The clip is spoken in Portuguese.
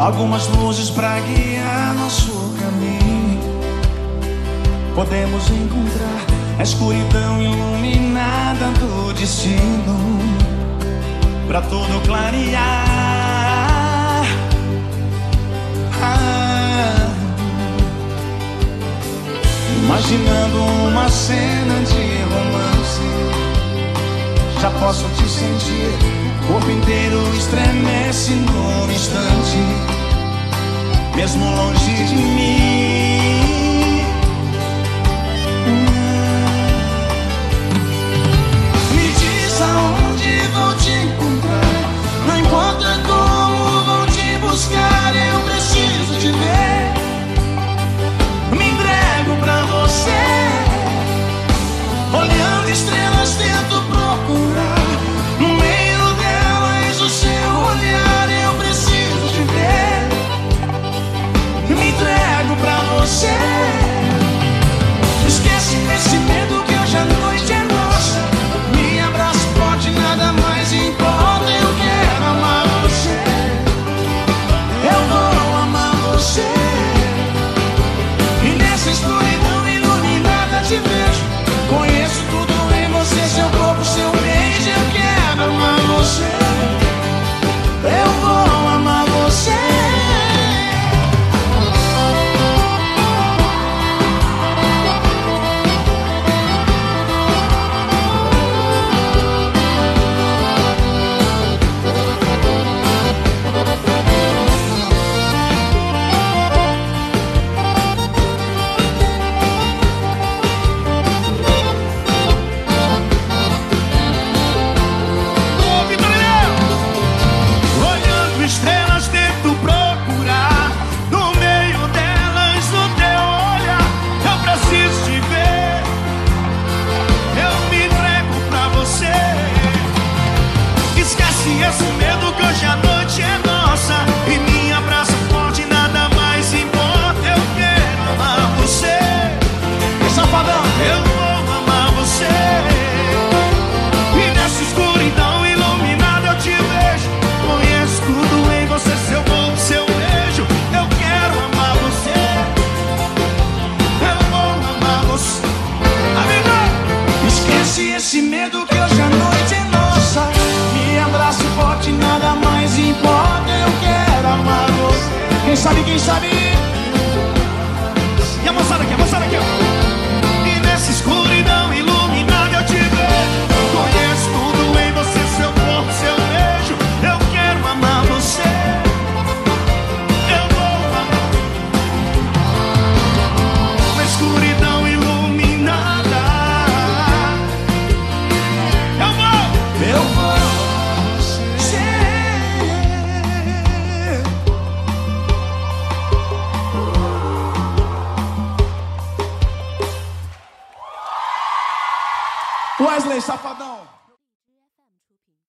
algumas luzes para guiar nosso caminho. Podemos encontrar a escuridão iluminada do destino para tudo clarear. Ah. Imaginando uma cena de romance, já posso te sentir mesmo longe de mim. Benjamin. Wesley Safadão.